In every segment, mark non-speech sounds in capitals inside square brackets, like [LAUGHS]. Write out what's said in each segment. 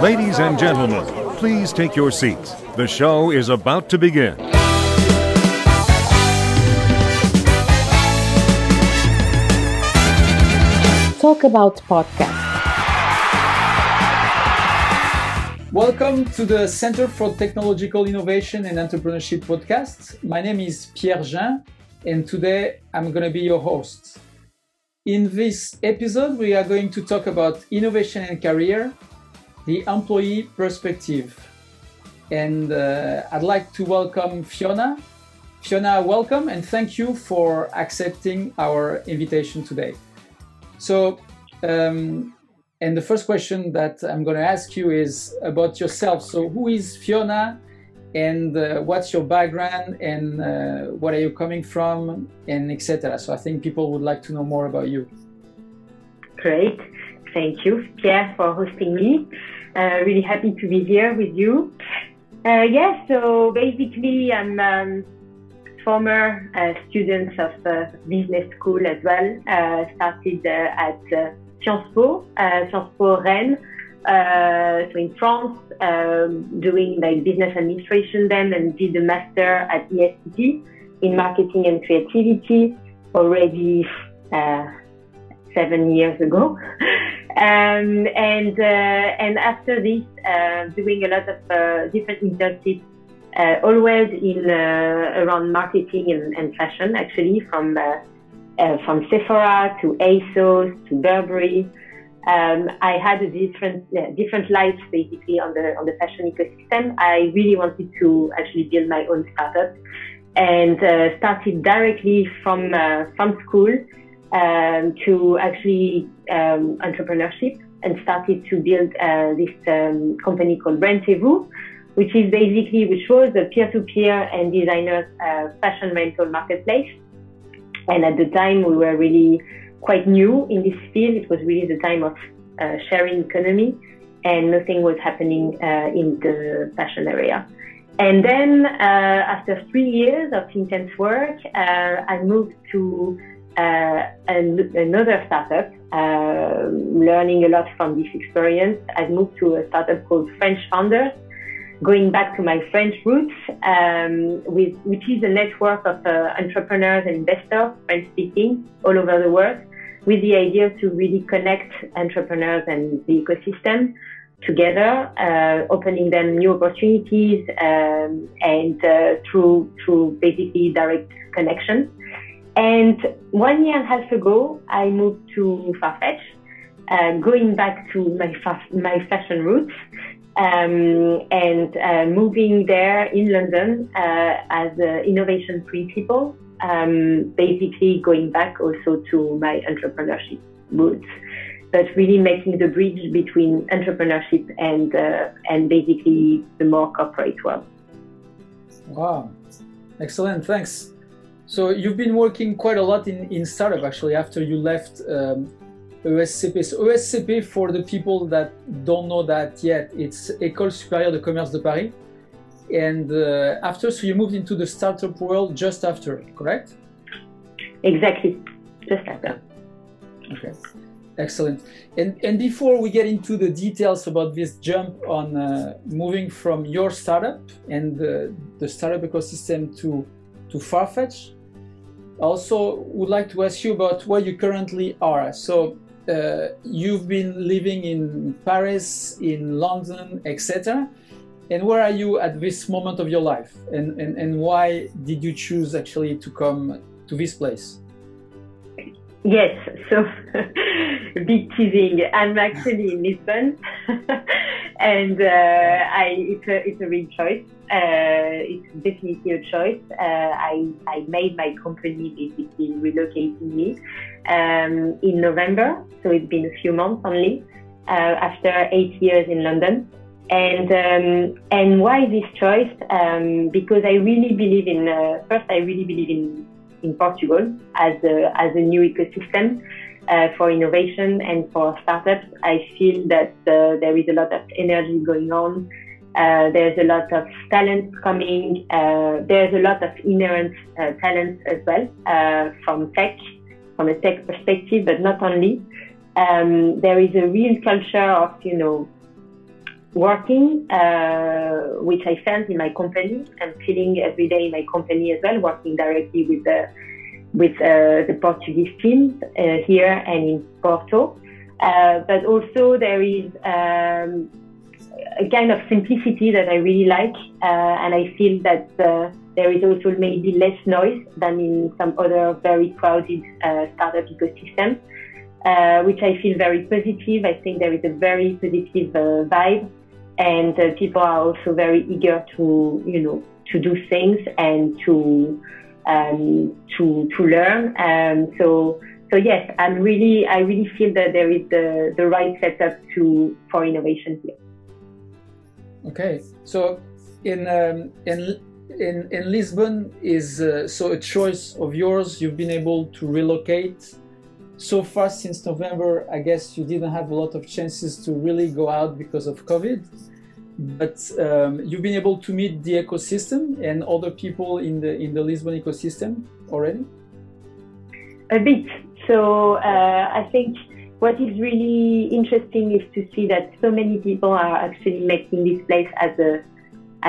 Ladies and gentlemen, please take your seats. The show is about to begin. Talk About Podcast. Welcome to the Center for Technological Innovation and Entrepreneurship podcast. My name is Pierre Jean, and today I'm going to be your host. In this episode, we are going to talk about innovation and career, the employee perspective. And uh, I'd like to welcome Fiona. Fiona, welcome and thank you for accepting our invitation today. So, um, and the first question that I'm going to ask you is about yourself. So, who is Fiona, and uh, what's your background, and uh, what are you coming from, and etc. So, I think people would like to know more about you. Great, thank you, Pierre, for hosting me. Uh, really happy to be here with you. Uh, yes, yeah, so basically, I'm um, former uh, students of uh, business school as well. Uh, started at Sciences Po, Sciences Po Rennes, so in France, um, doing like business administration then, and did a master at ESCP in marketing and creativity already seven years ago. [LAUGHS] Um, and uh, and after this, uh, doing a lot of uh, different internships uh, always in uh, around marketing and, and, fashion, actually, from uh, uh, from Sephora to ASOS to Burberry. Um, I had a different different life basically on the on the fashion ecosystem. I really wanted to actually build my own startup, and uh, started directly from uh, from school um, to actually um, entrepreneurship and started to build this um, company called Rendezvous which is basically which was a peer-to-peer and designers uh, fashion rental marketplace. And at the time, we were really quite new in this field. It was really the time of uh, sharing economy, and nothing was happening uh, in the fashion area. And then, uh, after three years of intense work, uh, I moved to uh, an, another startup, learning a lot from this experience. I moved to a startup called French Founders going back to my French roots, um, with, which is a network of uh, entrepreneurs and investors, French speaking, all over the world, with the idea to really connect entrepreneurs and the ecosystem together, uh, opening them new opportunities um, and uh, through through basically direct connections. And one year and a half ago, I moved to Farfetch, uh, going back to my fa- my fashion roots um, and uh, moving there in London uh, as an innovation principal, um, basically going back also to my entrepreneurship roots, but really making the bridge between entrepreneurship and uh, and basically the more corporate world. Wow, excellent! Thanks. So you've been working quite a lot in, in startup actually after you left um, ESCP. So ESCP, for the people that don't know that yet, it's École Supérieure de Commerce de Paris. And uh, after, so you moved into the startup world just after, correct? Exactly, just after. Okay, excellent. And and before we get into the details about this jump on uh, moving from your startup and the, the startup ecosystem to to Farfetch, also would like to ask you about where you currently are. So uh, you've been living in Paris, in London, etc. And where are you at this moment of your life? And, and, and why did you choose actually to come to this place? Yes, so [LAUGHS] big teasing. I'm actually in Lisbon, [LAUGHS] and uh, I, it's a it's a real choice. Uh, it's definitely a choice. Uh, I I made my company basically relocating me um, in November, so it's been a few months only uh, after eight years in London. And um, and why this choice? Um, because I really believe in uh, first. I really believe in in Portugal as a, as a new ecosystem uh, for innovation and for startups. I feel that uh, there is a lot of energy going on. Uh, there's a lot of talent coming. Uh, there's a lot of inherent uh, talent as well uh, from tech, from a tech perspective, but not only. Um, there is a real culture of, you know, working, uh, which I felt in my company. I'm feeling every day in my company as well, working directly with the with the Portuguese teams here and in Porto. But also there is um, a kind of simplicity that I really like, uh, and I feel that uh, there is also maybe less noise than in some other very crowded startup ecosystem. which I feel very positive. I think there is a very positive vibe and uh, people are also very eager to you know to do things and to um, to to learn. Um, so so yes, I'm really I really feel that there is the the right setup to for innovation here. Okay, so in um, in in in Lisbon is uh, so a choice of yours. You've been able to relocate so far since November, I guess you didn't have a lot of chances to really go out because of COVID. But um, you've been able to meet the ecosystem and other people in the in the Lisbon ecosystem already. A bit. So uh, I think what is really interesting is to see that so many people are actually making this place as a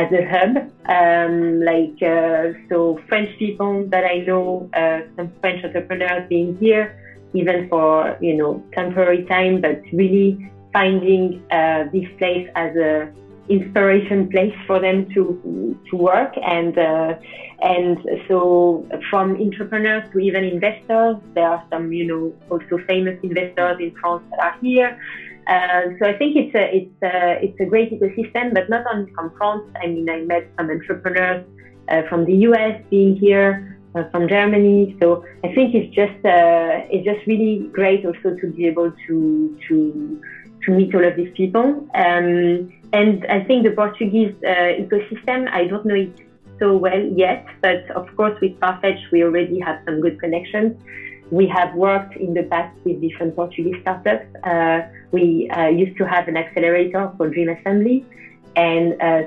as a hub. Um, like uh, so, French people that I know, uh, some French entrepreneurs being here, even for you know temporary time, but really finding uh, this place as a inspiration place for them to to work. And uh, and so from entrepreneurs to even investors there are some you know also famous investors in France that are here. Uh, so I think it's a it's a it's a great ecosystem but not only from France. I mean I met some entrepreneurs uh, from the US being here uh, from Germany. So I think it's just uh, it's just really great also to be able to to to meet all of these people. Um, and I think the Portuguese uh, ecosystem, I don't know it so well yet, but of course with Farfetch we already have some good connections. We have worked in the past with different Portuguese startups. Uh, we uh, used to have an accelerator for Dream Assembly, and uh,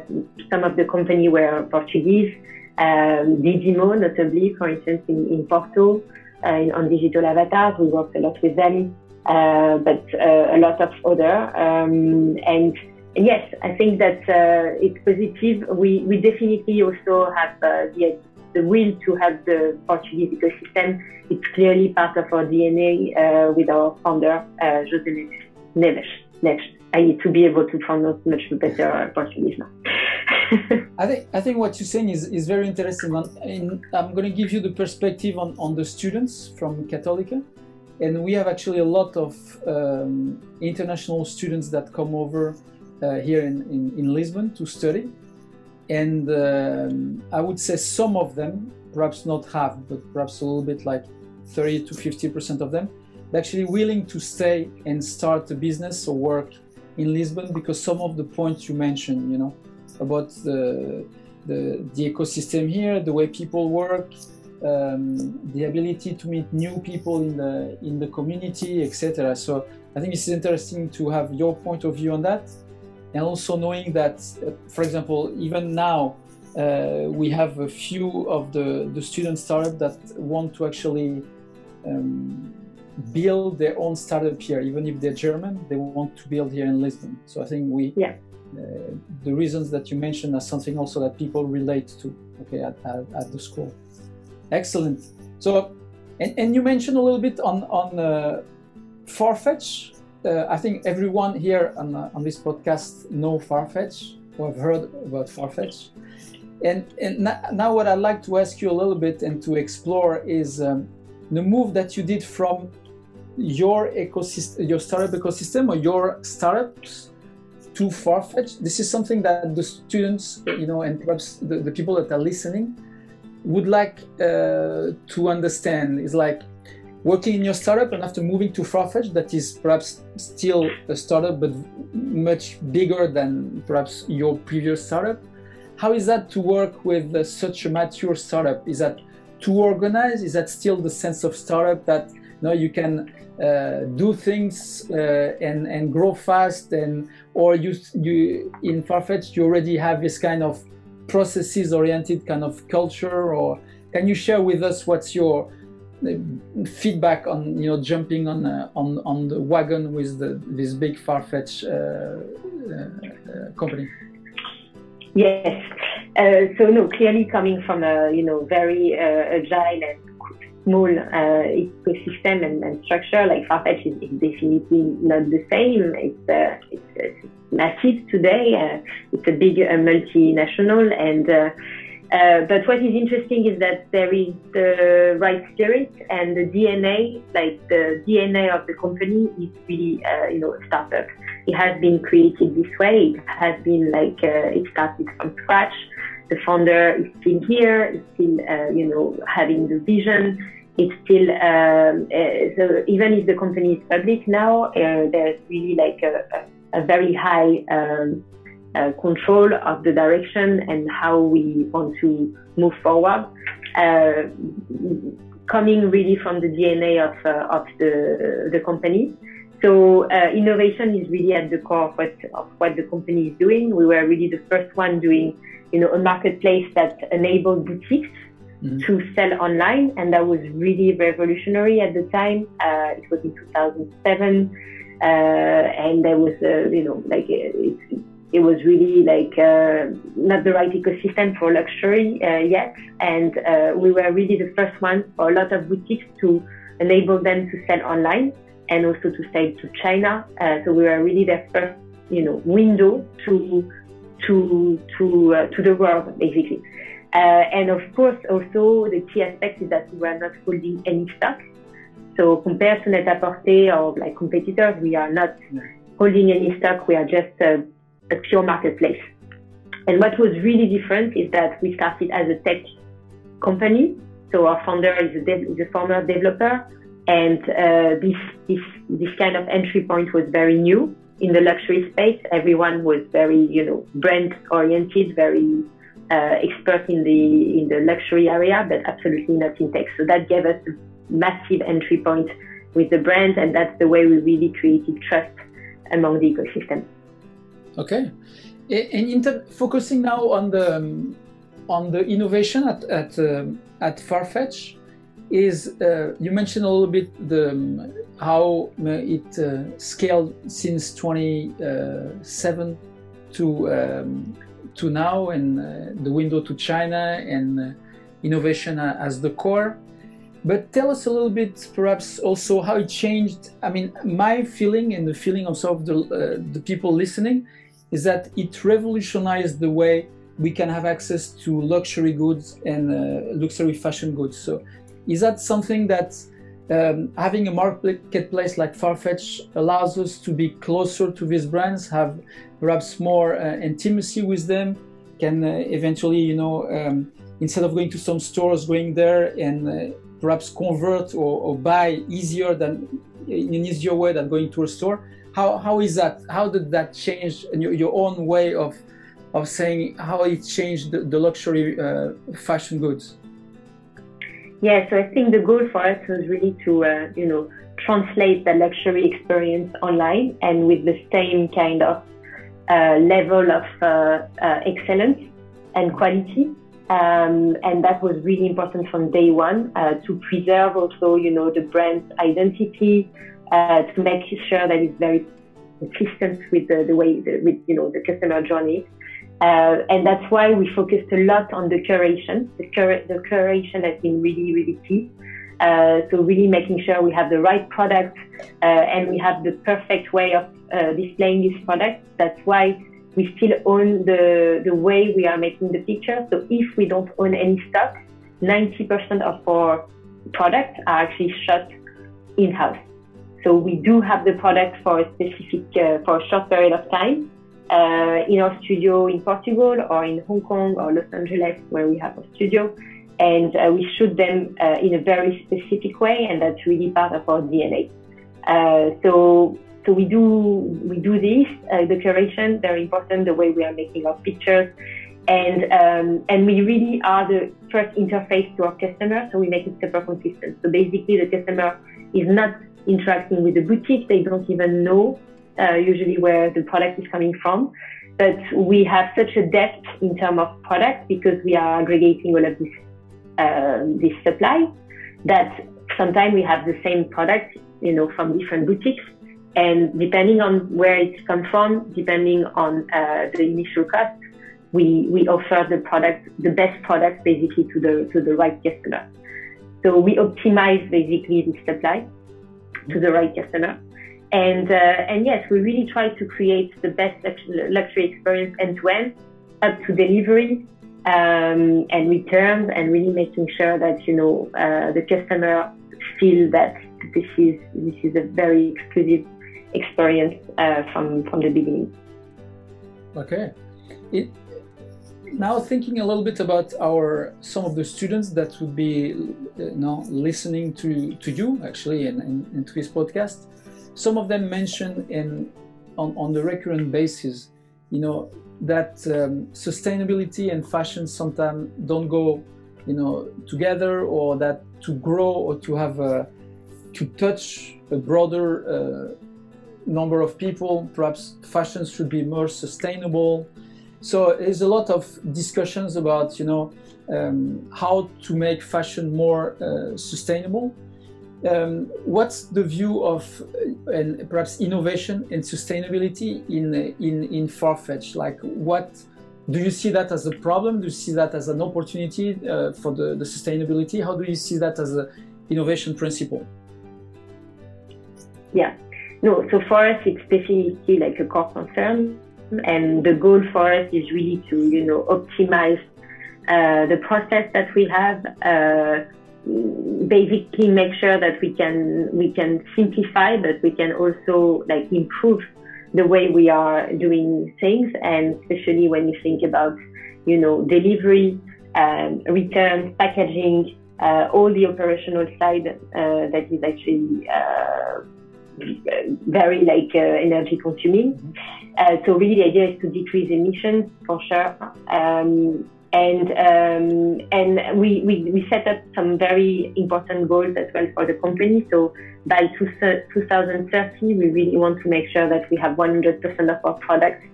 some of the company were Portuguese um, Didimo, notably, for instance, in, in Porto, uh, in, on digital avatars. We worked a lot with them, but uh, a lot of other. Um, and yes, I think that uh, it's positive. We, we definitely also have uh, the, the will to have the Portuguese ecosystem. It's clearly part of our DNA uh, with our founder, uh, José Neves. Neves. I need to be able to pronounce much better Portuguese now. [LAUGHS] I think I think what you're saying is, is very interesting. In, I'm going to give you the perspective on, on the students from Católica, and we have actually a lot of um, international students that come over uh, here in, in, in, Lisbon to study, and um, I would say some of them, perhaps not half, but perhaps a little bit like 30 to 50 percent of them, actually willing to stay and start a business or work in Lisbon because some of the points you mentioned, you know about the, the, the ecosystem here, the way people work, um, the ability to meet new people in the in the community, etc. So I think it's interesting to have your point of view on that, and also knowing that, uh, for example, even now uh, we have a few of the the student startup that want to actually um, build their own startup here, even if they're German, they want to build here in Lisbon. So I think we yeah. Uh, the reasons that you mentioned are something also that people relate to okay at, at, at the school excellent. So and, and you mentioned a little bit on on uh, farfetch. Uh, i think everyone here on, uh, on this podcast know farfetch or have heard about farfetch. And and now what i'd like to ask you a little bit and to explore is um, the move that you did from your ecosystem your startup ecosystem or your startups to Farfetch. This is something that the students, you know, and perhaps the, the people that are listening would like uh, to understand. Is like working in your startup and after moving to Farfetch, that is perhaps still a startup but much bigger than perhaps your previous startup. How is that to work with uh, such a mature startup? Is that too organized? Is that still the sense of startup that you know you can uh, do things uh, and and grow fast and or you you in Farfetch you already have this kind of processes oriented kind of culture or can you share with us what's your uh, feedback on you know jumping on uh, on on the wagon with the, this big Farfetch uh, uh, company? Yes. Uh, so no, clearly coming from a you know very uh, agile and small uh, ecosystem and, and, structure, like Farfetch is, is, definitely not the same. It's uh, it's, it's, massive today. Uh, it's a big multinational and uh, but what is interesting is that there is the right spirit and the DNA, like the DNA of the company is really, uh, you know, a startup. It has been created this way. It has been like, uh, it started from scratch. The founder is still here, is still, uh, you know, having the vision. It's still, um, uh, so even if the company is public now, uh, there's really like a, a, very high, um, uh, control of the direction and how we want to move forward, uh, coming really from the DNA of, uh, of the, the company. So uh, innovation is really at the core of what, of what the company is doing. We were really the first one doing, you know, a marketplace that enabled boutiques Mm-hmm. to sell online, and that was really revolutionary at the time. Uh, it was in 2007, uh, and there was, uh, you know, like it, it was really like uh, not the right ecosystem for luxury uh, yet. And uh, we were really the first one for a lot of boutiques to enable them to sell online and also to sell to China. Uh, so we were really their first, you know, window to to to uh, to the world basically. Uh, and of course, also the key aspect is that we are not holding any stock. So compared to Net-a-Porter or like competitors, we are not holding any stock. We are just a pure marketplace. And what was really different is that we started as a tech company. So our founder is a, is a former developer, and uh, this this this kind of entry point was very new in the luxury space. Everyone was very you know brand oriented, very uh, expert in the in the luxury area, but absolutely not in tech. So that gave us a massive entry point with the brand, and that's the way we really created trust among the ecosystem. Okay, and in ter- focusing now on the um, on the innovation at at, um, at Farfetch, is uh, you mentioned a little bit the um, how uh, it uh, scaled since 27 to um, to now, and uh, the window to China and uh, innovation as the core. But tell us a little bit, perhaps also how it changed. I mean, my feeling and the feeling of some of the, uh, the people listening is that it revolutionized the way we can have access to luxury goods and uh, luxury fashion goods. So, is that something that um, having a marketplace like Farfetch allows us to be closer to these brands, have perhaps more uh, intimacy with them, can uh, eventually, you know, um, instead of going to some stores, going there and uh, perhaps convert or, or buy easier than in an easier way than going to a store how how is that? How did that change your, your own way of of saying how it changed the, the luxury uh, fashion goods? Yeah, so I think the goal for us was really to uh, you know translate the luxury experience online and with the same kind of uh, level of uh, uh, excellence and quality. Um, and that was really important from day one to preserve also, you know, the brand's identity, to make sure that it's very consistent with the, the way, the, with, you know, the customer journey. Uh, and that's why we focused a lot on the curation. The, cur- the curation has been really, really key. Uh, so really making sure we have the right product uh, and we have the perfect way of uh, displaying this product. That's why we still own the, the way we are making the picture. So if we don't own any stock, 90% of our products are actually shot in-house. So we do have the product for a specific, uh, for a short period of time uh, in our studio in Portugal or in Hong Kong or Los Angeles where we have a studio. And uh, we shoot them uh, in a very specific way, and that's really part of our DNA. Uh, so, so we do we do this. Uh, the curation very important. The way we are making our pictures, and um, and we really are the first interface to our customer. So we make it super consistent. So basically, the customer is not interacting with the boutique. They don't even know uh, usually where the product is coming from. But we have such a depth in terms of product because we are aggregating all of this uh, this supply that sometimes we have the same product, you know, from different boutiques, and depending on where it comes from, depending on uh, the initial cost, we, we offer the product, the best product basically to the, to the right customer. So we optimize basically the supply to the right customer. And, uh, and yes, we really try to create the best luxury experience end to end up to delivery, um, and returns and really making sure that, you know, uh, the customer feel that this is, this is a very exclusive experience uh, from, from the beginning. Okay. It, now thinking a little bit about our some of the students that would be uh, you know, listening to, to you actually and, and, and to this podcast, some of them mentioned in on, on the recurrent basis, you know, that um, sustainability and fashion sometimes don't go, you know, together, or that to grow or to have a, to touch a broader uh, number of people, perhaps fashion should be more sustainable. So there's a lot of discussions about, you know, um, how to make fashion more uh, sustainable. Um, what's the view of uh, and perhaps innovation and sustainability in in in Farfetch? Like, what do you see that as a problem? Do you see that as an opportunity uh, for the, the sustainability? How do you see that as an innovation principle? Yeah, no. So for us, it's definitely like a core concern, and the goal for us is really to you know optimize uh, the process that we have. Basically make sure that we can we can simplify, but we can also like improve the way we are doing things, and especially when you think about you know delivery, um, returns, packaging, uh, all the operational side uh, that is actually uh, very like uh, energy consuming. Uh, so really, the idea is to decrease emissions for sure. Um, and um, and we, we, we set up some very important goals as well for the company. So by 2030, we really want to make sure that we have 100% of our products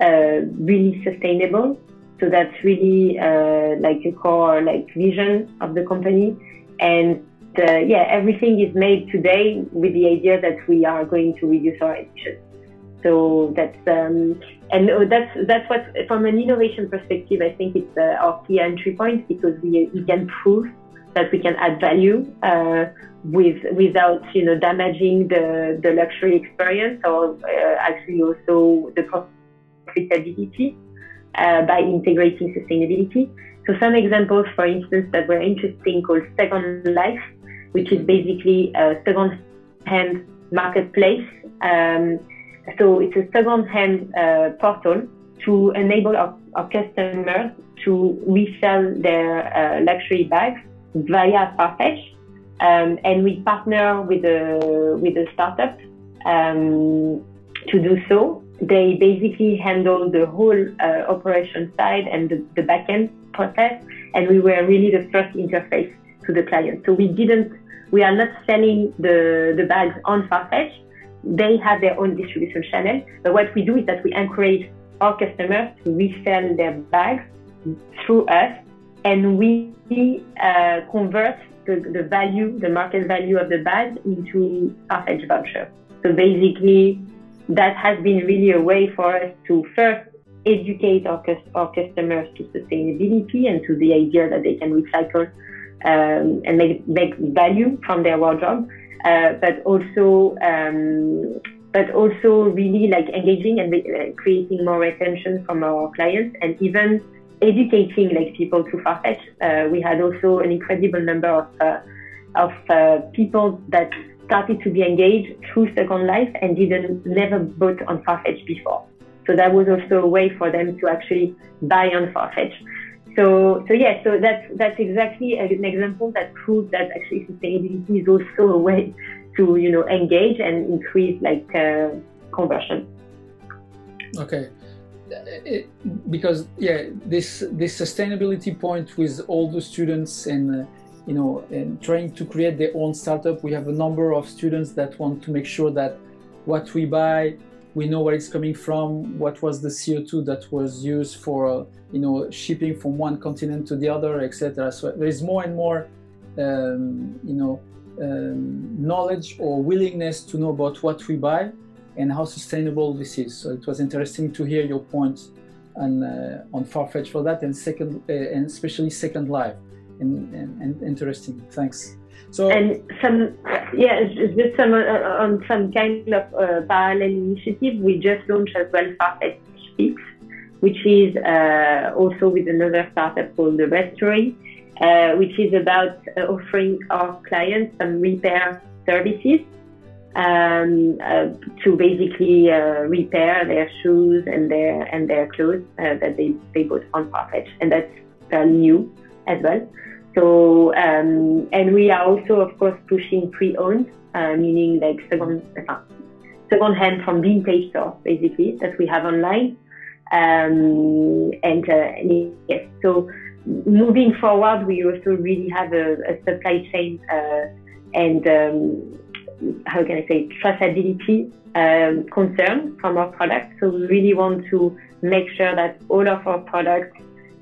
uh, really sustainable. So that's really uh, like a core like vision of the company. And uh, yeah, everything is made today with the idea that we are going to reduce our emissions. So that's um, and uh, that's that's what from an innovation perspective, I think it's uh, our key entry point because we we can prove that we can add value uh, with without you know damaging the the luxury experience or uh, actually also the profitability uh, by integrating sustainability. So some examples, for instance, that were interesting called Second Life, which is basically a second-hand marketplace. Um, so it's a second-hand uh, portal to enable our, our, customers to resell their uh, luxury bags via Farfetch. Um, and we partner with a, with a startup um, to do so. They basically handle the whole uh, operation side and the, the backend process. And we were really the first interface to the client. So we didn't, we are not selling the, the bags on Farfetch they have their own distribution channel. But what we do is that we encourage our customers to resell their bags through us, and we uh, convert the, the value, the market value of the bag into Farfetch voucher. So basically, that has been really a way for us to first educate our, our customers to sustainability and to the idea that they can recycle um, and make, make value from their wardrobe. Uh, but also um, but also really like engaging and uh, creating more retention from our clients and even educating like people to Farfetch. Uh, we had also an incredible number of uh, of uh, people that started to be engaged through Second Life and didn't never bought on Farfetch before. So that was also a way for them to actually buy on Farfetch. So, so yeah, so that's that's exactly an example that proves that actually sustainability is also a way to you know engage and increase like uh, conversion. Okay, it, because yeah, this this sustainability point with all the students and uh, you know and trying to create their own startup, we have a number of students that want to make sure that what we buy we know where it's coming from, what was the CO2 that was used for, uh, you know, shipping from one continent to the other, etc. So there is more and more, um, you know, um, knowledge or willingness to know about what we buy. and how sustainable this is. So it was interesting to hear your points on uh, on Farfetch for that, and second, uh, and especially Second Life, and, and, and, interesting. Thanks. So and some yeah, just some uh, on some kind of uh, parallel initiative. We just launched as well Farfetch Fix, which is uh, also with another startup called the Restory, uh, which is about offering our clients some repair services um, uh, to basically uh, repair their shoes and their and their clothes uh, that they, they bought on Farfetch, and that's new as well. So um, and we are also of course pushing pre-owned, uh, meaning like second uh, second hand from vintage stores basically that we have online. Um, and, and yes, so moving forward, we also really have a, a supply chain and um, how can I say, traceability um, concern from our products. So we really want to make sure that all of our products,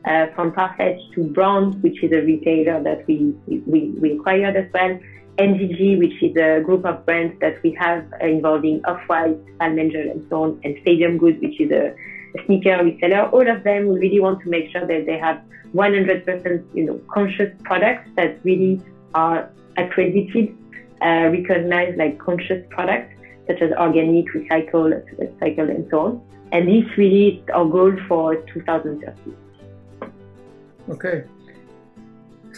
uh, from Farfetch to Browns, which is a retailer that we, we, we acquired as well, NGG, which is a group of brands that we have involving Off-White, Palm and so on, and Stadium Goods, which is a, a sneaker reseller. All of them, we really want to make sure that they have 100% you know, conscious products that really are accredited uh, recognize like conscious products such as organic, recycled, recycle, and so on. And this really is our goal for 2030. Okay.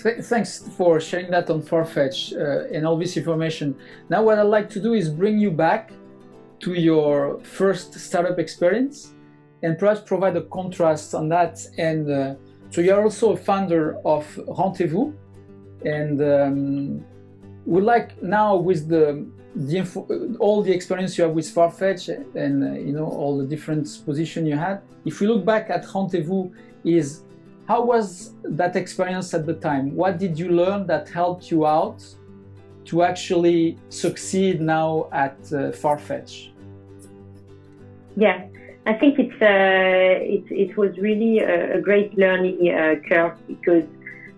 Th- thanks for sharing that on Farfetch uh, and all this information. Now, what I'd like to do is bring you back to your first startup experience and perhaps provide a contrast on that. And uh, so, you're also a founder of Rendezvous, and um, we like now with the the info, all the experience you have with Farfetch and uh, you know all the different position you had. If we look back at Rendezvous, is how was that experience at the time? What did you learn that helped you out to actually succeed now at uh, Farfetch? Yeah, I think it's uh, it, it was really a, a great learning uh, curve because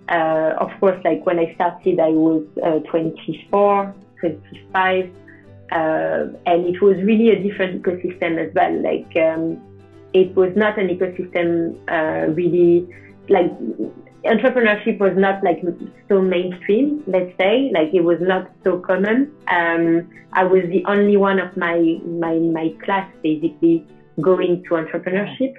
uh, of course, like when I started, I was uh, 24, 25, uh, and it was really a different ecosystem as well. Like, um, it was not an ecosystem really like entrepreneurship was not like so mainstream, let's say, like it was not so common. Um, I was the only one of my, my, my class basically going to entrepreneurship.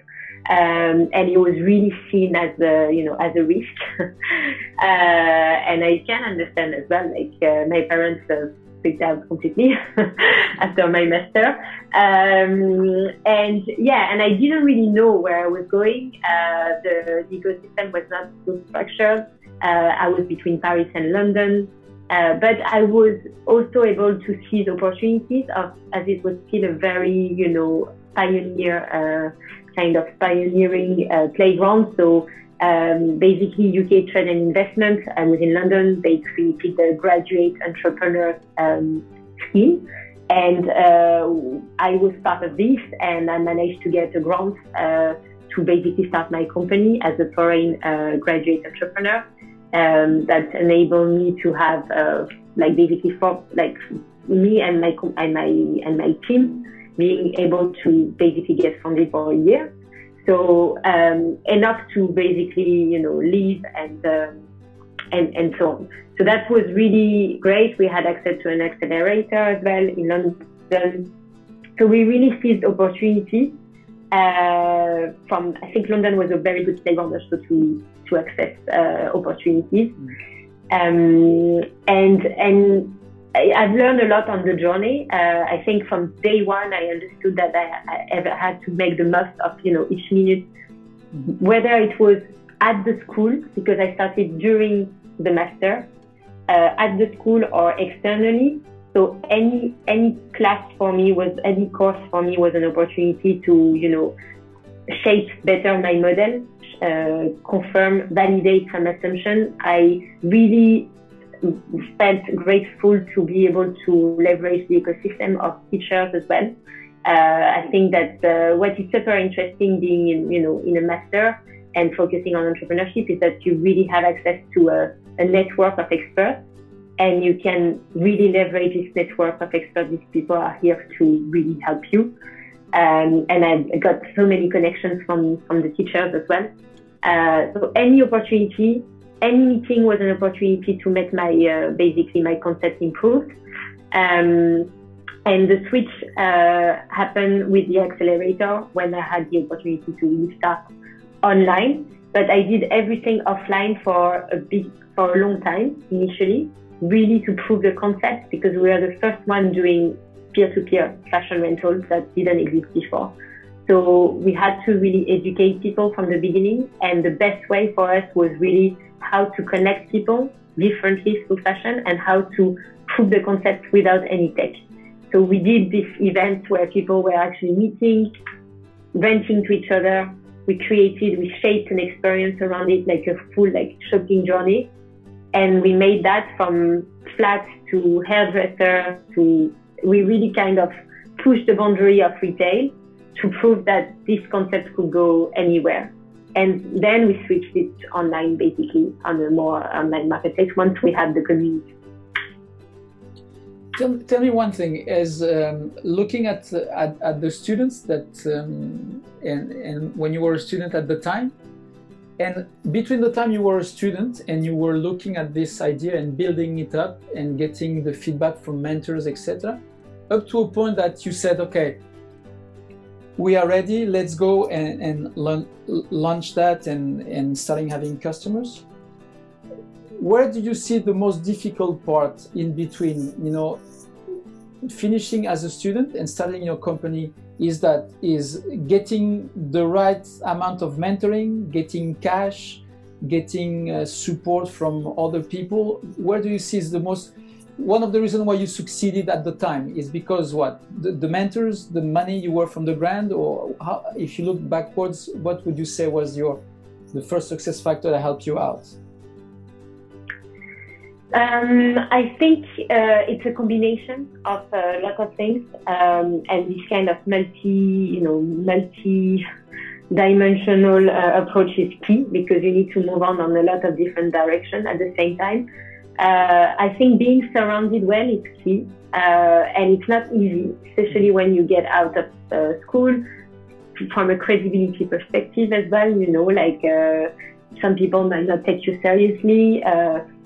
Um, and it was really seen as a, you know, as a risk. [LAUGHS] uh, and I can understand as well, like, uh, my parents uh, freaked out completely [LAUGHS] after my master. Um, and yeah, and I didn't really know where I was going. Uh, the, the, ecosystem was not so structured. Uh, I was between Paris and London. Uh, but I was also able to see the opportunities of, as it was still a very, you know, pioneer kind of pioneering uh, playground. So um, basically, UK Trade and Investment um, within London, they created the Graduate Entrepreneur um, Scheme. And uh, I was part of this, and I managed to get a grant uh, to basically start my company as a foreign uh, graduate entrepreneur. Um, that enabled me to have uh, like basically for like me and my and my and my team being able to basically get funded for a year. So um, enough to basically, you know, leave and um, and and so on. So that was really great. We had access to an accelerator as well in London. So we really seized opportunity uh, from. I think London was a very good playground also to to access uh, opportunities. Mm. Um, and and I've learned a lot on the journey. Uh, I think from day one, I understood that I, I ever had to make the most of you know each minute, whether it was at the school because I started during the master, uh, at the school or externally. So any any class for me was any course for me was an opportunity to you know shape better my model, uh, confirm, validate some assumption. I really felt grateful to be able to leverage the ecosystem of teachers as well. Uh, I think that uh, what is super interesting being in, you know, in a master and focusing on entrepreneurship is that you really have access to a, a network of experts and you can really leverage this network of experts. These people are here to really help you. Um, and I got so many connections from, from the teachers as well. Uh, so any opportunity, any meeting was an opportunity to make my, uh, basically my concept improved. Um, and the switch uh, happened with the accelerator when I had the opportunity to really start online. But I did everything offline for a big, for a long time initially, really to prove the concept because we were the first one doing peer-to-peer fashion rentals that didn't exist before. So we had to really educate people from the beginning. And the best way for us was really how to connect people differently through fashion and how to prove the concept without any tech. So we did this event where people were actually meeting, renting to each other. We created, we shaped an experience around it, like a full like shopping journey. And we made that from flats to hairdresser to, we really kind of pushed the boundary of retail to prove that this concept could go anywhere. And then we switched it online basically on a more online marketplace once we had the community. Tell, tell me one thing: is um, looking at, at, at the students that um, and and when you were a student at the time, and between the time you were a student and you were looking at this idea and building it up and getting the feedback from mentors, etc., up to a point that you said, okay, we are ready. Let's go and, and launch that and and starting having customers where do you see the most difficult part in between you know finishing as a student and starting your company is that is getting the right amount of mentoring getting cash getting uh, support from other people where do you see is the most one of the reasons why you succeeded at the time is because what the, the mentors the money you were from the brand or how, if you look backwards what would you say was your the first success factor that helped you out um, I think uh, it's a combination of a lot of things, um, and this kind of multi, you know, multi-dimensional uh, approach is key because you need to move on on a lot of different directions at the same time. Uh, I think being surrounded well is key, uh, and it's not easy, especially when you get out of uh, school. From a credibility perspective as well, you know, like uh, some people might not take you seriously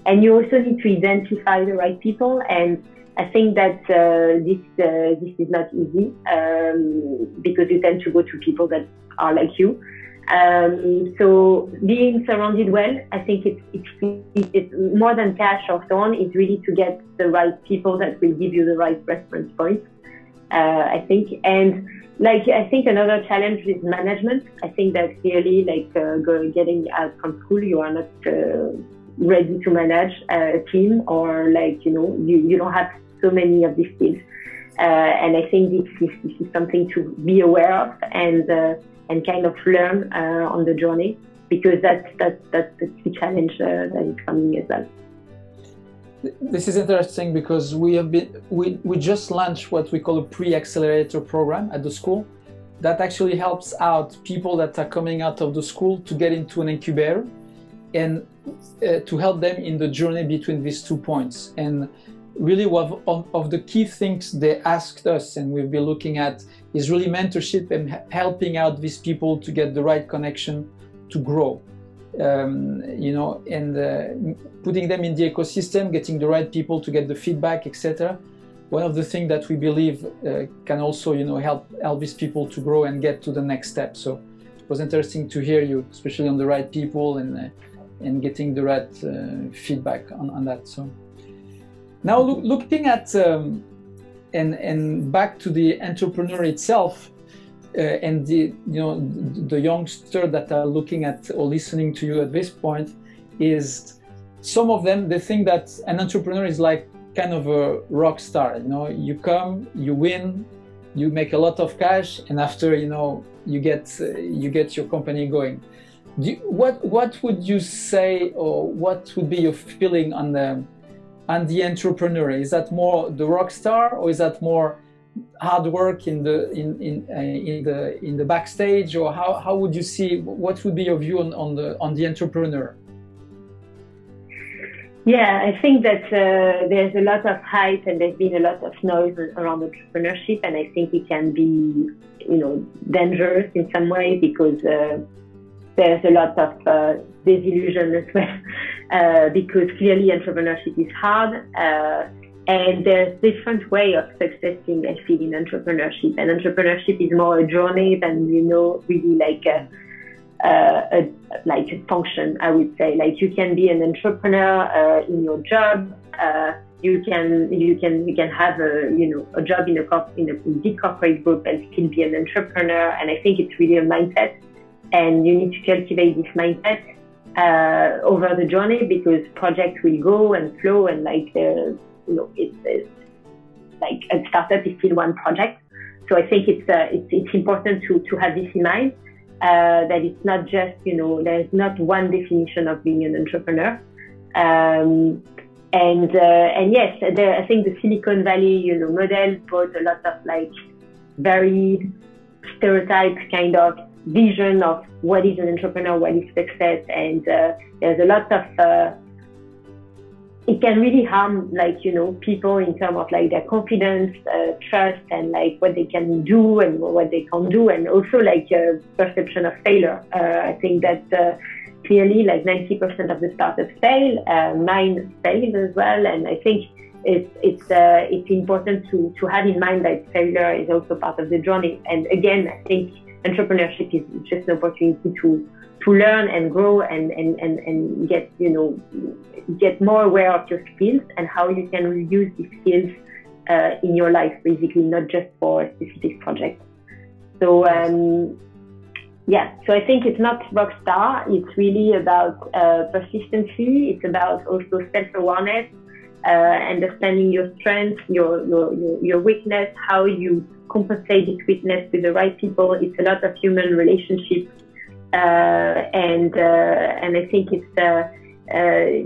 and you also need to identify the right people. And I think that uh, this uh, this is not easy um, because you tend to go to people that are like you. Um, so being surrounded well, I think it's, it's, it's more than cash or so on. It's really to get the right people that will give you the right reference points. Uh, I think and like I think another challenge is management. I think that clearly like uh, going, getting out from school, you are not uh, ready to manage a team or like, you know, you, you don't have so many of these skills. Uh, and I think this is, this is something to be aware of and, uh, and kind of learn uh, on the journey because that's, that's, that's the challenge uh, that is coming as well. This is interesting because we have been we, we just launched what we call a pre-accelerator program at the school that actually helps out people that are coming out of the school to get into an incubator and uh, to help them in the journey between these two points. And really, of, of, the key things they asked us, and we've been looking at, is really mentorship and helping out these people to get the right connection to grow. Um, you know, and uh, putting them in the ecosystem, getting the right people to get the feedback, etc. One of the things that we believe uh, can also, you know, help help these people to grow and get to the next step. So it was interesting to hear you, especially on the right people and uh, and getting the right uh, feedback on, on that. So now look, looking at um, and and back to the entrepreneur itself uh, and the you know the youngster that are looking at or listening to you at this point is some of them they think that an entrepreneur is like kind of a rock star you know. You come you win you make a lot of cash and after you know you get uh, you get your company going. You, what what would you say, or what would be your feeling on the on the entrepreneur? Is that more the rock star, or is that more hard work in the in in uh, in the in the backstage, or how, how would you see? What would be your view on, on the on the entrepreneur? Yeah, I think that uh, there's a lot of hype and there's been a lot of noise around entrepreneurship, and I think it can be, you know, dangerous in some way because uh, there's a lot of uh, disillusion as well, [LAUGHS] uh, because clearly entrepreneurship is hard, uh, and there's different way of successing, I feel, in entrepreneurship, and entrepreneurship is more a journey than you know, really like. A, a, like a function, I would say. Like you can be an entrepreneur uh, in your job. Uh, you can you can you can have a you know a job in a in a big corporate group and still be an entrepreneur. And I think it's really a mindset, and you need to cultivate this mindset uh, over the journey because projects will go and flow and like uh, you know it's, it's like a startup is still one project. So I think it's uh, it's, it's important to to have this in mind uh, that it's not just, you know, there's not one definition of being an entrepreneur. Um, and uh, and yes, there, I think the Silicon Valley, you know, model brought a lot of like very stereotype kind of vision of what is an entrepreneur, what is success, and uh, there's a lot of uh, it can really harm like you know people in terms of like their confidence uh, trust and like what they can do and what they can't do and also like uh, perception of failure. Uh, i think that uh, clearly like 90% of the startups fail uh, mine failed as well and i think it's it's uh, it's important to to have in mind that failure is also part of the journey. And again i think entrepreneurship is just an opportunity to to learn and grow and, and, and, and get, you know, get more aware of your skills and how you can use these skills uh, in your life, basically, not just for a specific project. So, um, yeah, so I think it's not rock star. It's really about uh, persistency. It's about also self-awareness, uh, understanding your strengths, your, your, your, your weakness, how you compensate this weakness with the right people. It's a lot of human relationships uh, and uh, and I think it's uh,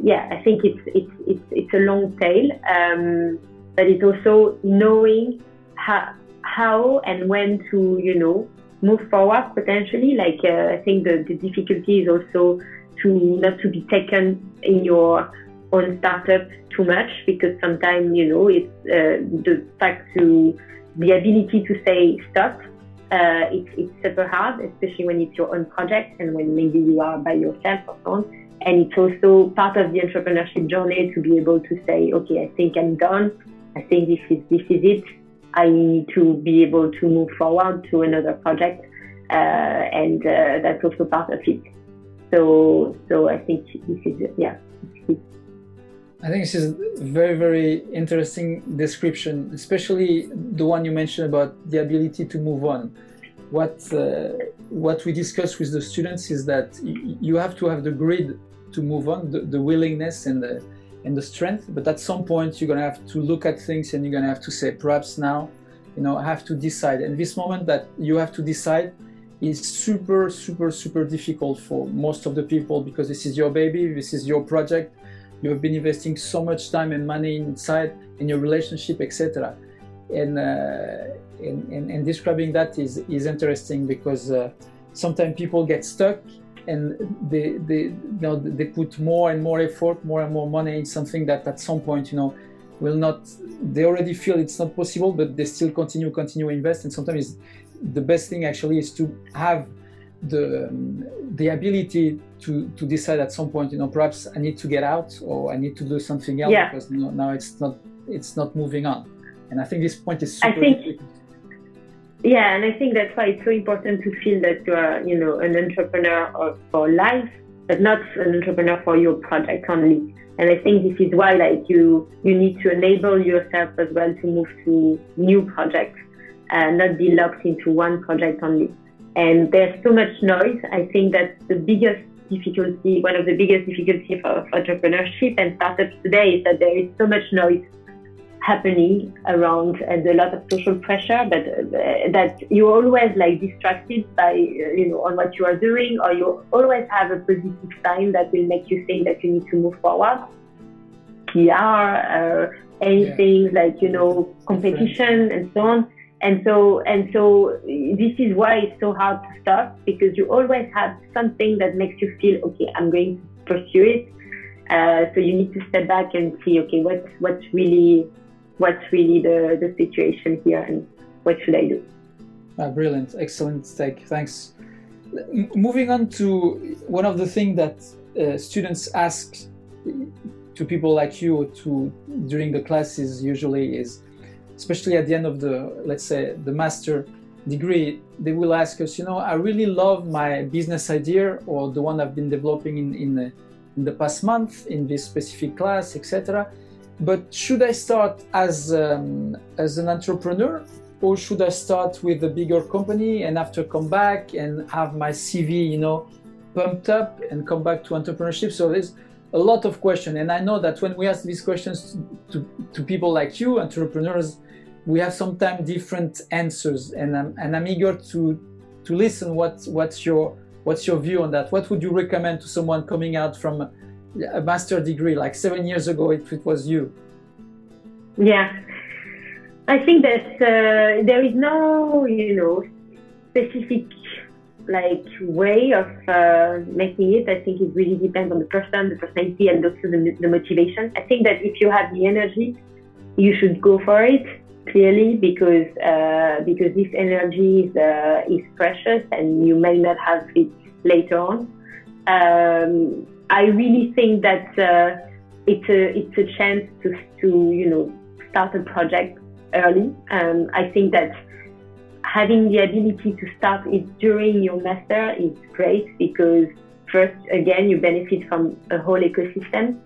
yeah, I think it's it's it's it's a long tail, um, but it's also knowing how how and when to you know move forward potentially. Like I think the, the difficulty is also to not to be taken in your own startup too much because sometimes you know it's uh, the fact to the ability to say stop uh, it's, it's super hard, especially when it's your own project and when maybe you are by yourself or so on. And it's also part of the entrepreneurship journey to be able to say, okay, I think I'm done. I think this is this is it. I need to be able to move forward to another project, uh, and uh, that's also part of it. So, so I think this is yeah. I think this is very, very interesting description, especially the one you mentioned about the ability to move on. What uh, what we discuss with the students is that you have to have the grid to move on, the, the willingness and the and the strength. But at some point, you're gonna have to look at things and you're gonna have to say, perhaps now, you know, I have to decide. And this moment that you have to decide is super, super, super difficult for most of the people because this is your baby, this is your project you have been investing so much time and money inside in your relationship etc and, uh, and, and, and describing that is is interesting because uh, sometimes people get stuck and they they you know they put more and more effort more and more money in something that at some point you know will not they already feel it's not possible but they still continue continue invest. And sometimes the best thing actually is to have the um, the ability to to decide at some point you know perhaps i need to get out or i need to do something else yeah. because you know, now it's not it's not moving on and i think this point is super I think, yeah and i think that's why it's so important to feel that you are you know an entrepreneur for life but not an entrepreneur for your project only and i think this is why like you you need to enable yourself as well to move to new projects and not be locked into one project only and there's so much noise. I think that the biggest difficulty, one of the biggest difficulties for, for entrepreneurship and startups today is that there is so much noise happening around and a lot of social pressure but uh, that you're always like distracted by uh, you know on what you are doing or you always have a positive sign that will make you think that you need to move forward. Pr uh, anything yeah. like you know competition and so on and so, and so this is why it's so hard to start because you always have something that makes you feel, okay, I'm going to pursue it. Uh, so you need to step back and see, okay, what's what's really what's really the, the situation here and what should I do? Ah, brilliant, excellent take. Thanks. M- moving on to one of the things that uh, students ask to people like you to during the classes usually is, especially at the end of the let's say the master degree, they will ask us, you know, I really love my business idea or the one I've been developing in in the, in the past month in this specific class, etc. But should I start as um, as an entrepreneur or should I start with a bigger company and after come back and have my CV, you know, pumped up and come back to entrepreneurship? So there's a lot of questions, and I know that when we ask these questions to, to, to people like you, entrepreneurs, we have sometimes different answers, and I'm and I'm eager to to listen. What what's your what's your view on that? What would you recommend to someone coming out from a master degree like seven years ago? If it was you. Yeah, I think that uh, there is no, you know, specific like way of uh, making it. I think it really depends on the person, the personality, and also the, the motivation. I think that if you have the energy, you should go for it clearly because uh, because this energy is uh, is precious and you may not have it later on. Um, I really think that uh, it's a it's a chance to to you know start a project early. Um, I think that having the ability to start it during your master is great because first, again, you benefit from a whole ecosystem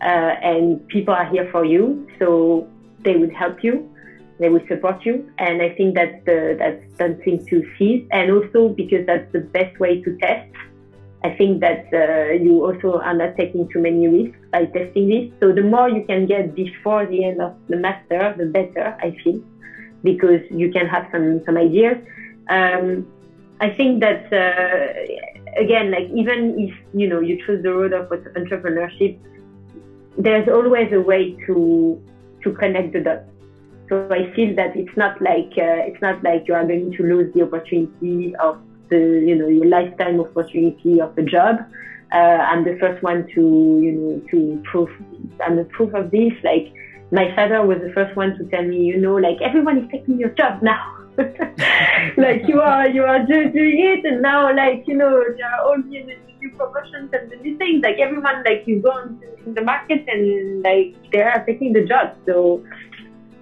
uh, and people are here for you. So they will help you. They will support you. And I think that's the, that's something to seize. And also because that's the best way to test. I think that uh, you also are not taking too many risks by testing this. So the more you can get before the end of the master, the better, I feel because you can have some some ideas. Um, I think that uh, again, like even if you know you choose the road of entrepreneurship, there's always a way to to connect the dots. So I feel that it's not like uh, it's not like you are going to lose the opportunity of the you know your lifetime opportunity of a job. Uh, I'm the first one to you know to prove I'm the proof of this. Like my father was the first one to tell me, you know, like everyone is taking your job now. [LAUGHS] like you are, you are just doing it, and now, like you know, there are all the new promotions and the new things. Like everyone, like you go in the market and like they are taking the job. So,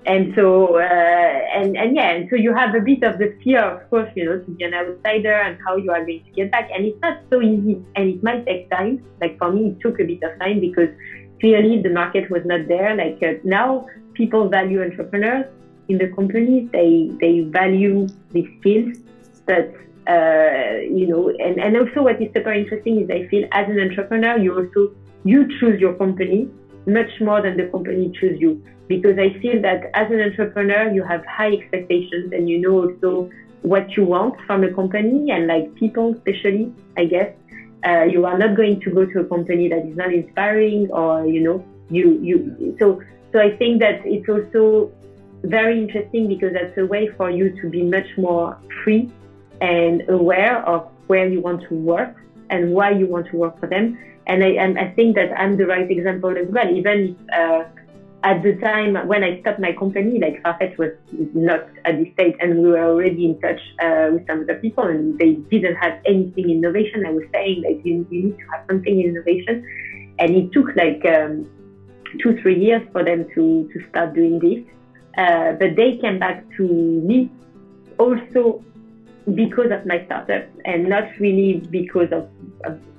and so, uh, and and yeah, and so you have a bit of the fear, of course, you know, to be an outsider and how you are going to get back. And it's not so easy, and it might take time. Like for me, it took a bit of time because clearly the market was not there. Like uh, now, people value entrepreneurs in the companies. They they value these skills, but uh, you know, and, and also what is super interesting is I feel as an entrepreneur, you also you choose your company much more than the company choose you because I feel that as an entrepreneur, you have high expectations and you know also what you want from a company and like people, especially, I guess. Uh, you are not going to go to a company that is not inspiring or you know you you so so I think that it's also very interesting because that's a way for you to be much more free and aware of where you want to work and why you want to work for them. And I, and I think that I'm the right example as well. Even uh, at the time when I stopped my company, like Farfetch was not at this stage, and we were already in touch uh, with some other people, and they didn't have anything innovation. I was saying like you, you need to have something in innovation, and it took like um, two three years for them to to start doing this. Uh, but they came back to me also because of my startup, and not really because of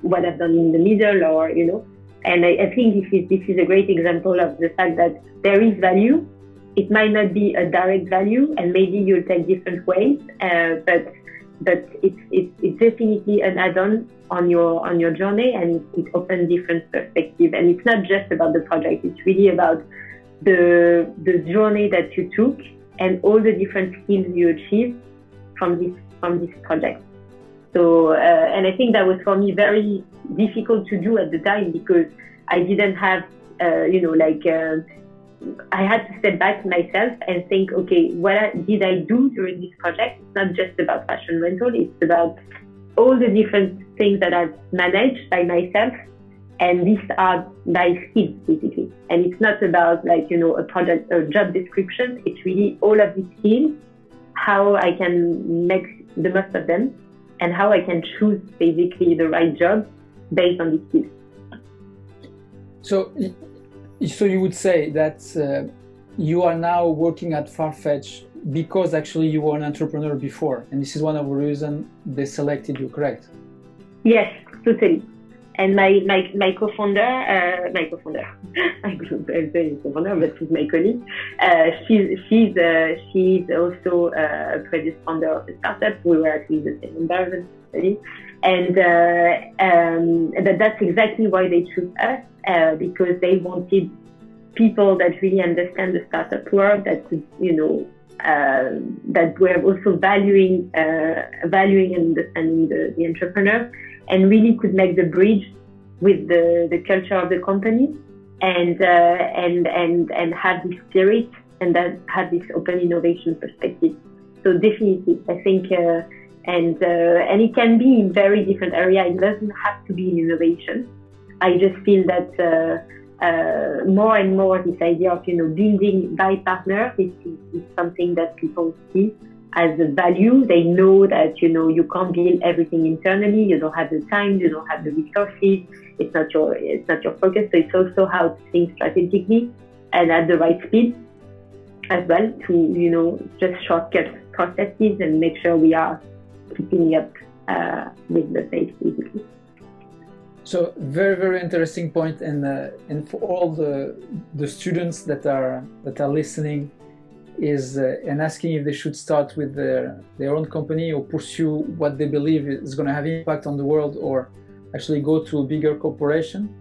what I've done in the middle or you know. And I, I, think this is, this is a great example of the fact that there is value. It might not be a direct value, and maybe you'll take different ways, uh, but but it's, it's, it's definitely an add-on on your on your journey, and it opens different perspective. And it's not just about the project; it's really about the the journey that you took and all the different skills you achieved from this from this project. So, uh, and I think that was for me very difficult to do at the time because I didn't have, uh, you know, like, uh, I had to step back myself and think, okay, what did I do during this project? It's not just about fashion rental, it's about all the different things that I've managed by myself And these are my skills basically. And it's not about like, you know, a project, a job description. It's really all of these skills, how I can make the most of them and how I can choose basically the right job based on these skills. So, so you would say that uh, you are now working at Farfetch because actually you were an entrepreneur before, and this is one of the reasons they selected you, correct? Yes, totally. And my my, my co-founder, uh, my co-founder, [LAUGHS] say co-founder, but she's my colleague. Uh, she's she's uh, she's also uh, a previous founder of a startup. We were actually the same environment, and uh, um, that that's exactly why they chose us uh, because they wanted people that really understand the startup world that could you know uh, that were also valuing uh, valuing and understanding the, the entrepreneur and really could make the bridge with the, the culture of the company and uh, and and and have this spirit and that have this open innovation perspective. So definitely, I think uh, and uh, and it can be in very different areas. It doesn't have to be in innovation. I just feel that uh, uh, more and more this idea of you know building by partners is, is, something that people see as a value. They know that you know you can't build everything internally. You don't have the time. You don't have the resources. It's not your it's not your focus. So it's also how to think strategically and at the right speed as well to you know just shortcut processes and make sure we are keeping up uh, with the pace basically. So very very interesting point, and uh, and for all the the students that are that are listening, is uh, and asking if they should start with their their own company or pursue what they believe is going to have impact on the world, or actually go to a bigger corporation.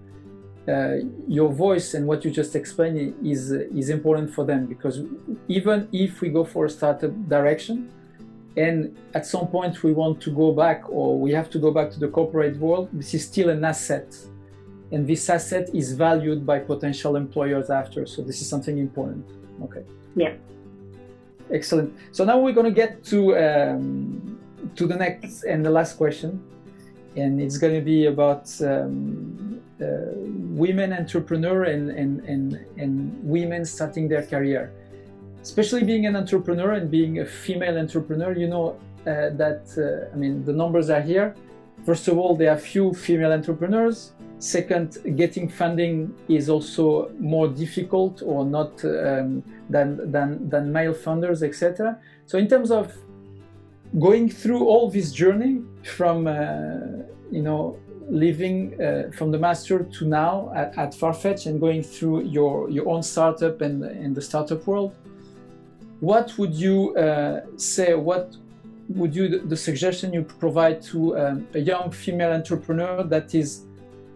Uh, your voice and what you just explained is is important for them because even if we go for a startup direction, and at some point we want to go back or we have to go back to the corporate world this is still an asset. And this asset is valued by potential employers after. So this is something important. Okay. Yeah excellent so now we're going to get to um, to the next and the last question and it's going to be about um, uh, women entrepreneur and, and, and, and women starting their career especially being an entrepreneur and being a female entrepreneur, you know uh, that, uh, I mean, the numbers are here. First of all, there are few female entrepreneurs. Second, getting funding is also more difficult or not um, than, than, than male funders, etc. So in terms of going through all this journey from, uh, you know, living uh, from the master to now at, at, Farfetch and going through your, your own startup and, and the startup world, what would you uh, say? What would you the suggestion you provide to um, a young female entrepreneur that is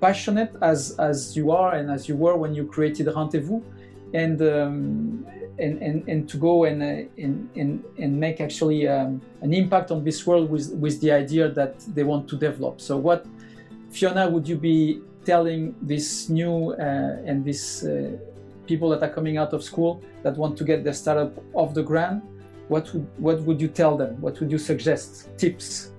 passionate as as you are and as you were when you created Rendezvous, and um, and, and and to go and uh, and, and and make actually um, an impact on this world with with the idea that they want to develop. So what Fiona would you be telling this new uh, and this uh, people that are coming out of school that want to get their startup off the ground, what would, what would you tell them? What would you suggest? Tips?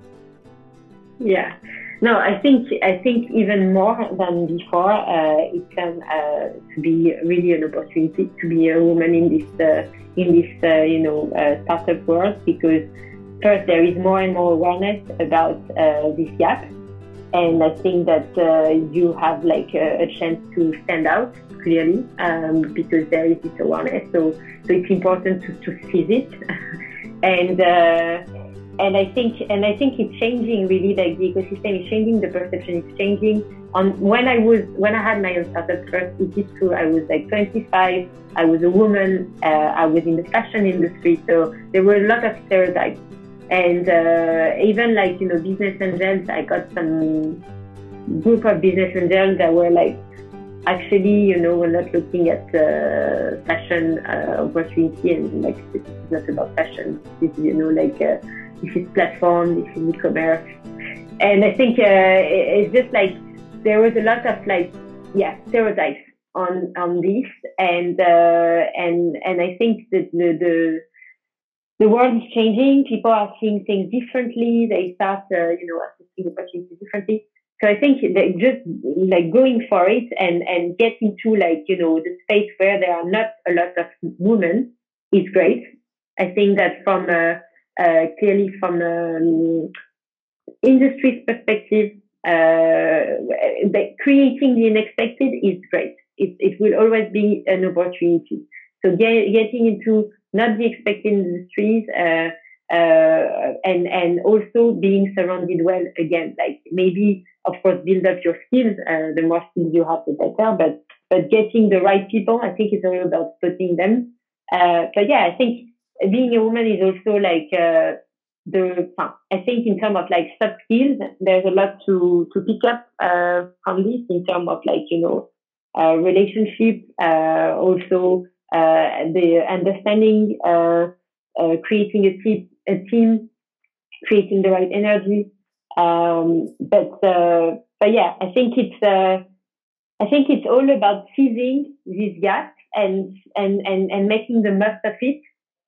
Yeah. No, I think I think even more than before, uh, it can uh, to be really an opportunity to be a woman in this uh, in this uh, you know uh, startup world because first there is more and more awareness about uh, this gap, and I think that you have like a, a chance to stand out clearly um, because there is this awareness. So, so it's important to, to seize it. [LAUGHS] and and I think and I think it's changing really. Like the ecosystem is changing, the perception is changing. On when I was when I had my own startup first, it is true. I was like 25. I was a woman. Uh, I was in the fashion industry, so there were a lot of stereotypes. And uh, even like you know business angels, I got some group of business angels that were like actually, you know, we're not looking at uh, fashion uh, opportunity and like is not about fashion. Is, you know, like uh, this it's platform, if it's e-commerce, and I think uh, it's just like there was a lot of like yeah stereotypes on on this, and uh, and and I think that the, the the world is changing. People are seeing things differently. They start, uh, you know, assessing opportunities differently. so I think that just like going for it and, and getting to like, you know, the space where there are not a lot of women is great. I think that from, uh, clearly from um, industry's perspective, uh, creating the unexpected is great. It, it will always be an opportunity. So get, getting into not the expected industries, uh, uh, and and also being surrounded well again like maybe of course build up your skills uh, the more skills you have the better but but getting the right people i think it's all about putting them uh, but yeah i think being a woman is also like uh, the i think in terms of like soft skills there's a lot to to pick up uh, from this in terms of like you know uh, relationship also the understanding creating a team a team, creating the right energy. Um, but uh, but yeah, I think it's uh, I think it's all about seizing this gap and and and and making the most of it,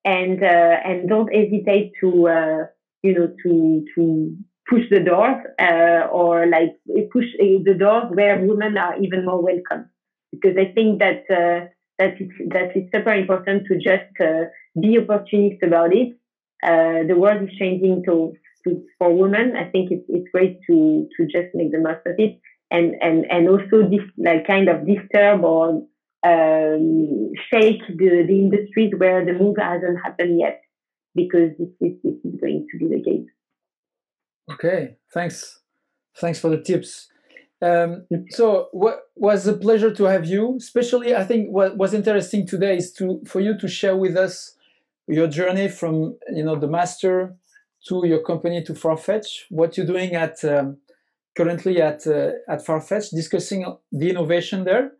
and uh, and don't hesitate to uh, you know to to push the doors uh, or like push the doors where women are even more welcome. Because I think that uh, that it's that it's super important to just be opportunist about it. Uh, the world is changing to, to, for women. I think it's it's great to to just make the most of it, and and and also this like kind of disturb or um, shake the, the industries where the move hasn't happened yet, because this is this is going to be the case. Okay, thanks, thanks for the tips. Um, so what was a pleasure to have you. Especially, I think what was interesting today is to for you to share with us your journey from you know the master to your company to Farfetch, what you're doing at um, currently at uh, at Farfetch, discussing the innovation there,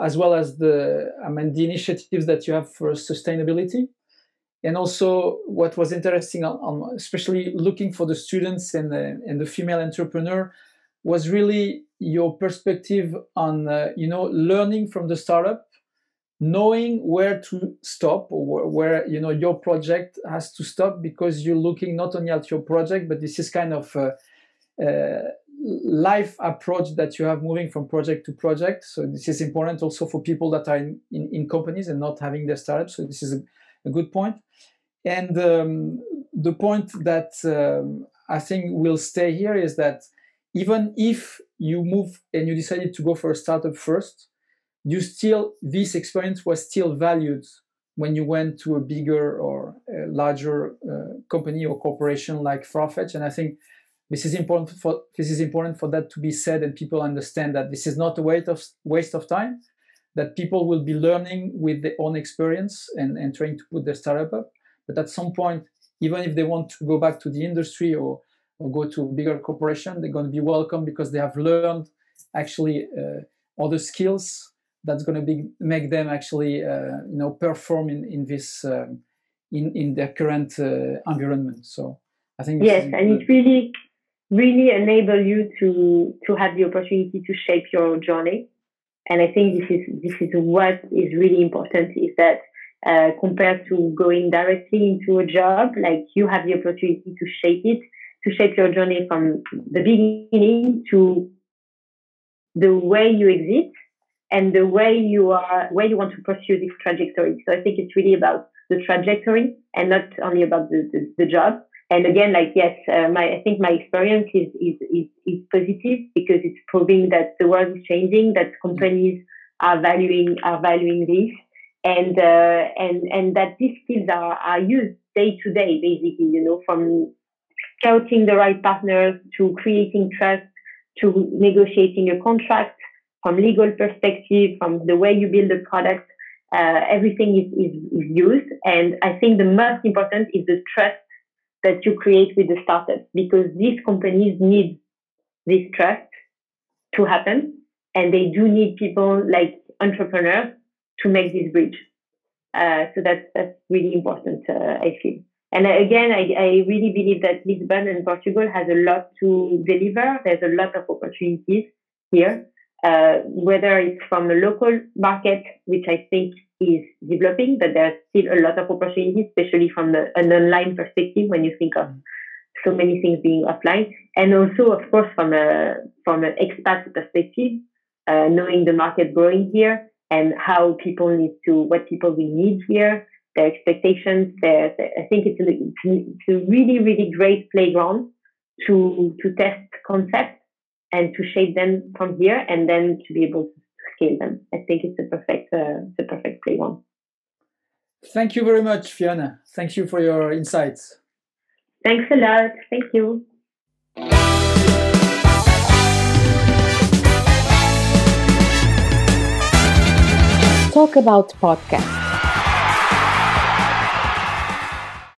as well as the I mean the initiatives that you have for sustainability, and also what was interesting on, on especially looking for the students and the, and the female entrepreneur was really your perspective on uh, you know learning from the startup knowing where to stop or where you know your project has to stop because you're looking not only at your project but this is kind of a, a life approach that you have moving from project to project. So this is important also for people that are in, in, in companies and not having their startups. So this is a, a good point. And um, the point that um, i think will stay here is that even if you move and you decided to go for a startup first you still this experience was still valued when you went to a bigger or a larger uh, company or corporation like Farfetch. And I think this is important for this is important for that to be said and people understand that this is not a waste of waste of time. That people will be learning with their own experience and, and trying to put their startup up. But at some point, even if they want to go back to the industry or, or go to a bigger corporation, they're going to be welcome because they have learned actually uh, other skills that's going to be make them actually uh, you know perform in in this um, in in their current uh, environment. So I think yes, and it really really enable you to to have the opportunity to shape your own journey. And I think this is this is what is really important is that uh, compared to going directly into a job, like you have the opportunity to shape it, to shape your journey from the beginning to the way you exit and the way you are, where you want to pursue this trajectory. So I think it's really about the trajectory and not only about the, the, the job. And again, like, yes, uh, my, I think my experience is, is, is, is positive because it's proving that the world is changing, that companies are valuing, are valuing this and, uh, and, and that these skills are, are used day to day, basically, you know, from scouting the right partners to creating trust to negotiating a contract from legal perspective, from the way you build a product, uh, everything is, is, is, used. And I think the most important is the trust that you create with the startups because these companies need this trust to happen. And they do need people like entrepreneurs to make this bridge. Uh, so that's, that's really important, uh, I feel. And again, I, I really believe that Lisbon and Portugal has a lot to deliver. There's a lot of opportunities here uh, whether it's from a local market, which I think is developing, but there's still a lot of opportunities, especially from the, an online perspective when you think of so many things being offline. And also, of course, from a from an expat perspective, uh, knowing the market growing here and how people need to what people will need here, their expectations. Their, their I think it's a, it's a really really great playground to to test concepts and to shape them from here, and then to be able to scale them. I think it's a perfect uh, it's a perfect playground. Thank you very much, Fiona. Thank you for your insights. Thanks a lot. Thank you. Talk About Podcast.